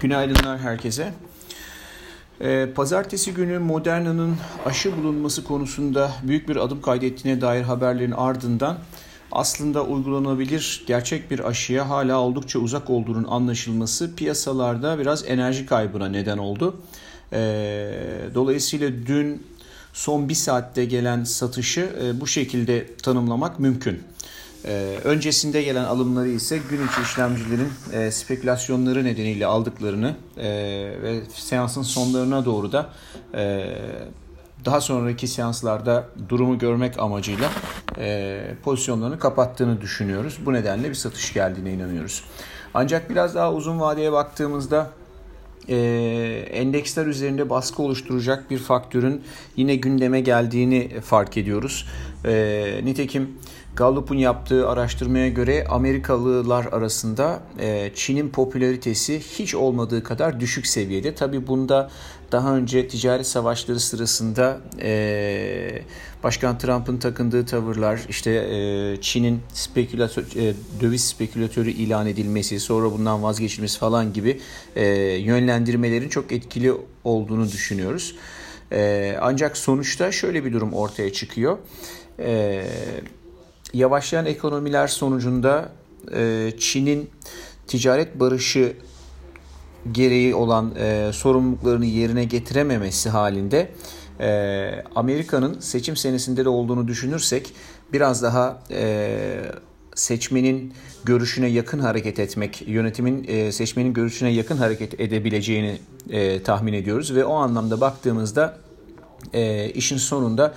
Günaydınlar herkese. Ee, pazartesi günü Moderna'nın aşı bulunması konusunda büyük bir adım kaydettiğine dair haberlerin ardından aslında uygulanabilir gerçek bir aşıya hala oldukça uzak olduğunun anlaşılması piyasalarda biraz enerji kaybına neden oldu. Ee, dolayısıyla dün son bir saatte gelen satışı e, bu şekilde tanımlamak mümkün. Ee, öncesinde gelen alımları ise gün içi işlemcilerin e, spekülasyonları nedeniyle aldıklarını e, ve seansın sonlarına doğru da e, daha sonraki seanslarda durumu görmek amacıyla e, pozisyonlarını kapattığını düşünüyoruz. Bu nedenle bir satış geldiğine inanıyoruz. Ancak biraz daha uzun vadeye baktığımızda e, endeksler üzerinde baskı oluşturacak bir faktörün yine gündeme geldiğini fark ediyoruz. E, nitekim Gallup'un yaptığı araştırmaya göre Amerikalılar arasında e, Çin'in popülaritesi hiç olmadığı kadar düşük seviyede. Tabi bunda daha önce ticaret savaşları sırasında e, Başkan Trump'ın takındığı tavırlar, işte e, Çin'in spekülatör, döviz spekülatörü ilan edilmesi, sonra bundan vazgeçilmesi falan gibi yönlendirmelerin çok etkili olduğunu düşünüyoruz. Ancak sonuçta şöyle bir durum ortaya çıkıyor. E, yavaşlayan ekonomiler sonucunda e, Çin'in ticaret barışı gereği olan e, sorumluluklarını yerine getirememesi halinde e, Amerika'nın seçim senesinde de olduğunu düşünürsek biraz daha e, seçmenin görüşüne yakın hareket etmek, yönetimin e, seçmenin görüşüne yakın hareket edebileceğini e, tahmin ediyoruz ve o anlamda baktığımızda e, işin sonunda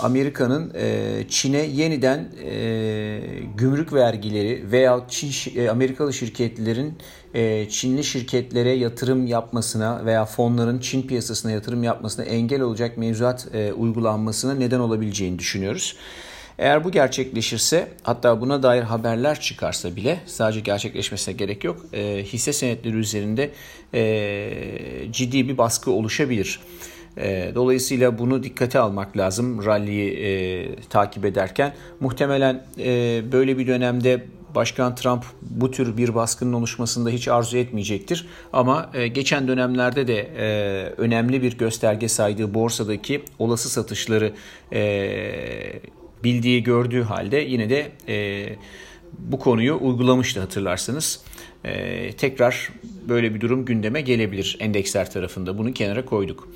Amerika'nın e, Çin'e yeniden e, gümrük vergileri veya Çin e, Amerikalı şirketlerin e, Çinli şirketlere yatırım yapmasına veya fonların Çin piyasasına yatırım yapmasına engel olacak mevzuat e, uygulanmasına neden olabileceğini düşünüyoruz. Eğer bu gerçekleşirse hatta buna dair haberler çıkarsa bile sadece gerçekleşmesine gerek yok. E, hisse senetleri üzerinde e, ciddi bir baskı oluşabilir. E, dolayısıyla bunu dikkate almak lazım rally'yi e, takip ederken. Muhtemelen e, böyle bir dönemde Başkan Trump bu tür bir baskının oluşmasında hiç arzu etmeyecektir. Ama e, geçen dönemlerde de e, önemli bir gösterge saydığı borsadaki olası satışları e, bildiği gördüğü halde yine de e, bu konuyu uygulamıştı hatırlarsanız. E, tekrar böyle bir durum gündeme gelebilir endeksler tarafında. Bunu kenara koyduk.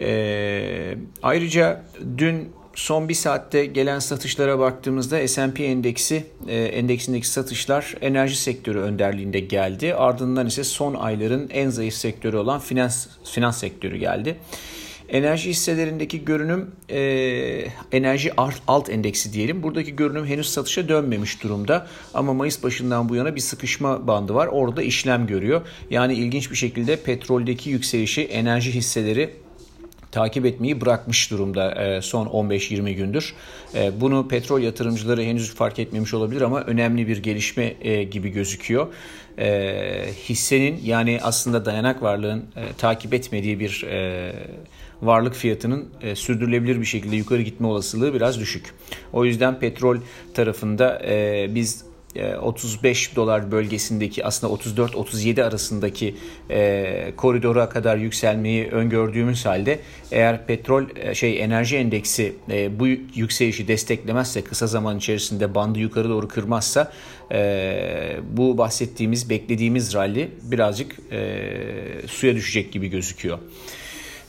E, ayrıca dün son bir saatte gelen satışlara baktığımızda S&P endeksi e, endeksindeki satışlar enerji sektörü önderliğinde geldi. Ardından ise son ayların en zayıf sektörü olan finans finans sektörü geldi. Enerji hisselerindeki görünüm e, enerji alt endeksi diyelim. Buradaki görünüm henüz satışa dönmemiş durumda. Ama Mayıs başından bu yana bir sıkışma bandı var. Orada işlem görüyor. Yani ilginç bir şekilde petroldeki yükselişi enerji hisseleri takip etmeyi bırakmış durumda e, son 15-20 gündür. E, bunu petrol yatırımcıları henüz fark etmemiş olabilir ama önemli bir gelişme e, gibi gözüküyor. Hissenin yani aslında dayanak varlığın takip etmediği bir varlık fiyatının sürdürülebilir bir şekilde yukarı gitme olasılığı biraz düşük. O yüzden petrol tarafında biz 35 e, dolar bölgesindeki aslında 34-37 arasındaki e, koridora kadar yükselmeyi öngördüğümüz halde eğer petrol e, şey enerji endeksi e, bu yükselişi desteklemezse kısa zaman içerisinde bandı yukarı doğru kırmazsa e, bu bahsettiğimiz beklediğimiz rally birazcık e, suya düşecek gibi gözüküyor.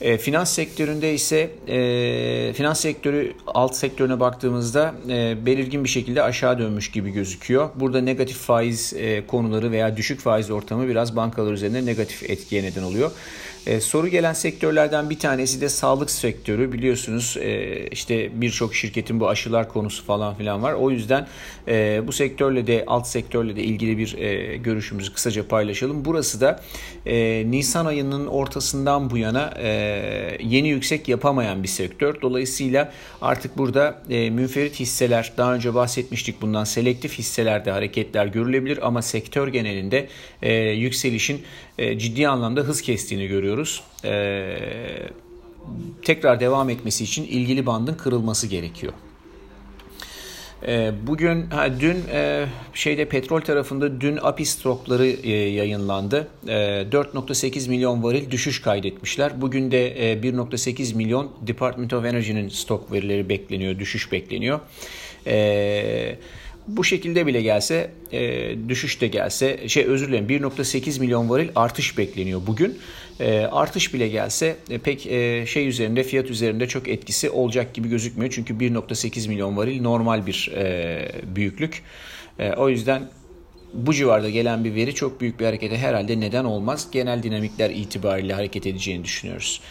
E, finans sektöründe ise e, finans sektörü alt sektörüne baktığımızda e, belirgin bir şekilde aşağı dönmüş gibi gözüküyor. Burada negatif faiz e, konuları veya düşük faiz ortamı biraz bankalar üzerinde negatif etkiye neden oluyor. E, soru gelen sektörlerden bir tanesi de sağlık sektörü. Biliyorsunuz e, işte birçok şirketin bu aşılar konusu falan filan var. O yüzden e, bu sektörle de alt sektörle de ilgili bir e, görüşümüzü kısaca paylaşalım. Burası da e, Nisan ayının ortasından bu yana e, yeni yüksek yapamayan bir sektör. Dolayısıyla artık burada e, münferit hisseler daha önce bahsetmiştik bundan selektif hisselerde hareketler görülebilir ama sektör genelinde e, yükselişin e, ciddi anlamda hız kestiğini görüyoruz. E, tekrar devam etmesi için ilgili bandın kırılması gerekiyor. Ee, bugün, dün e, şeyde petrol tarafında dün API stokları e, yayınlandı. 4.8 e, milyon varil düşüş kaydetmişler. Bugün de 1.8 milyon Department of Energy'nin stok verileri bekleniyor, düşüş bekleniyor. Eee bu şekilde bile gelse e, düşüş de gelse şey özür dilerim 1.8 milyon varil artış bekleniyor bugün. E, artış bile gelse e, pek e, şey üzerinde fiyat üzerinde çok etkisi olacak gibi gözükmüyor. Çünkü 1.8 milyon varil normal bir e, büyüklük. E, o yüzden bu civarda gelen bir veri çok büyük bir harekete herhalde neden olmaz. Genel dinamikler itibariyle hareket edeceğini düşünüyoruz.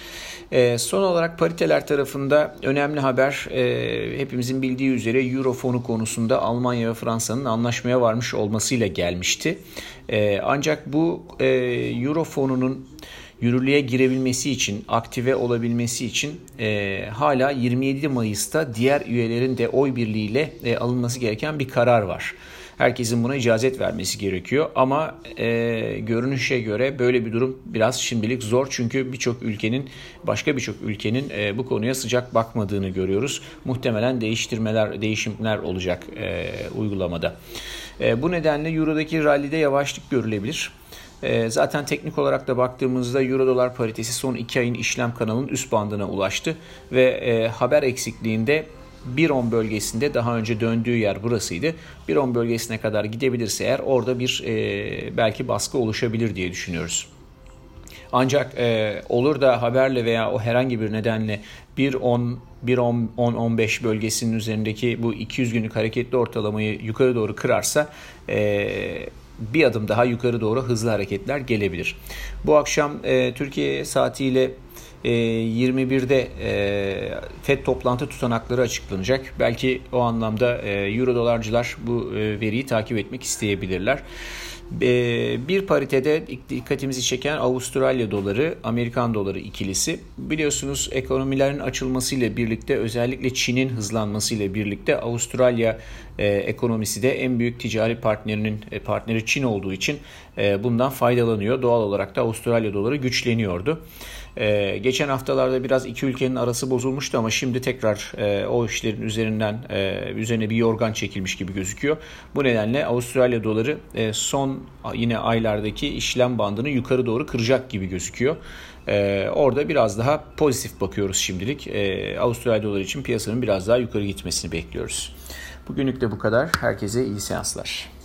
E, son olarak pariteler tarafında önemli haber e, hepimizin bildiği üzere Eurofonu konusunda Almanya ve Fransa'nın anlaşmaya varmış olmasıyla gelmişti. E, ancak bu e, Eurofonunun yürürlüğe girebilmesi için, aktive olabilmesi için e, hala 27 Mayıs'ta diğer üyelerin de oy birliğiyle e, alınması gereken bir karar var. Herkesin buna icazet vermesi gerekiyor ama e, görünüşe göre böyle bir durum biraz şimdilik zor çünkü birçok ülkenin başka birçok ülkenin e, bu konuya sıcak bakmadığını görüyoruz. Muhtemelen değiştirmeler, değişimler olacak e, uygulamada. E, bu nedenle Euro'daki rallide yavaşlık görülebilir. E, zaten teknik olarak da baktığımızda Euro dolar paritesi son 2 ayın işlem kanalının üst bandına ulaştı ve e, haber eksikliğinde 1.10 bölgesinde daha önce döndüğü yer burasıydı. 1.10 bölgesine kadar gidebilirse eğer orada bir e, belki baskı oluşabilir diye düşünüyoruz. Ancak e, olur da haberle veya o herhangi bir nedenle 1.10 1.10-15 bölgesinin üzerindeki bu 200 günlük hareketli ortalamayı yukarı doğru kırarsa e, bir adım daha yukarı doğru hızlı hareketler gelebilir. Bu akşam e, Türkiye saatiyle 21'de e, e, FED toplantı tutanakları açıklanacak. Belki o anlamda e, Euro dolarcılar bu veriyi takip etmek isteyebilirler. Bir paritede dikkatimizi çeken Avustralya doları, Amerikan doları ikilisi. Biliyorsunuz ekonomilerin açılmasıyla birlikte özellikle Çin'in hızlanmasıyla birlikte Avustralya ekonomisi de en büyük ticari partnerinin partneri Çin olduğu için bundan faydalanıyor. Doğal olarak da Avustralya doları güçleniyordu. Geçen haftalarda biraz iki ülkenin arası bozulmuştu ama şimdi tekrar e, o işlerin üzerinden e, üzerine bir yorgan çekilmiş gibi gözüküyor. Bu nedenle Avustralya doları e, son yine aylardaki işlem bandını yukarı doğru kıracak gibi gözüküyor. E, orada biraz daha pozitif bakıyoruz şimdilik. E, Avustralya doları için piyasanın biraz daha yukarı gitmesini bekliyoruz. Bugünlük de bu kadar. Herkese iyi seanslar.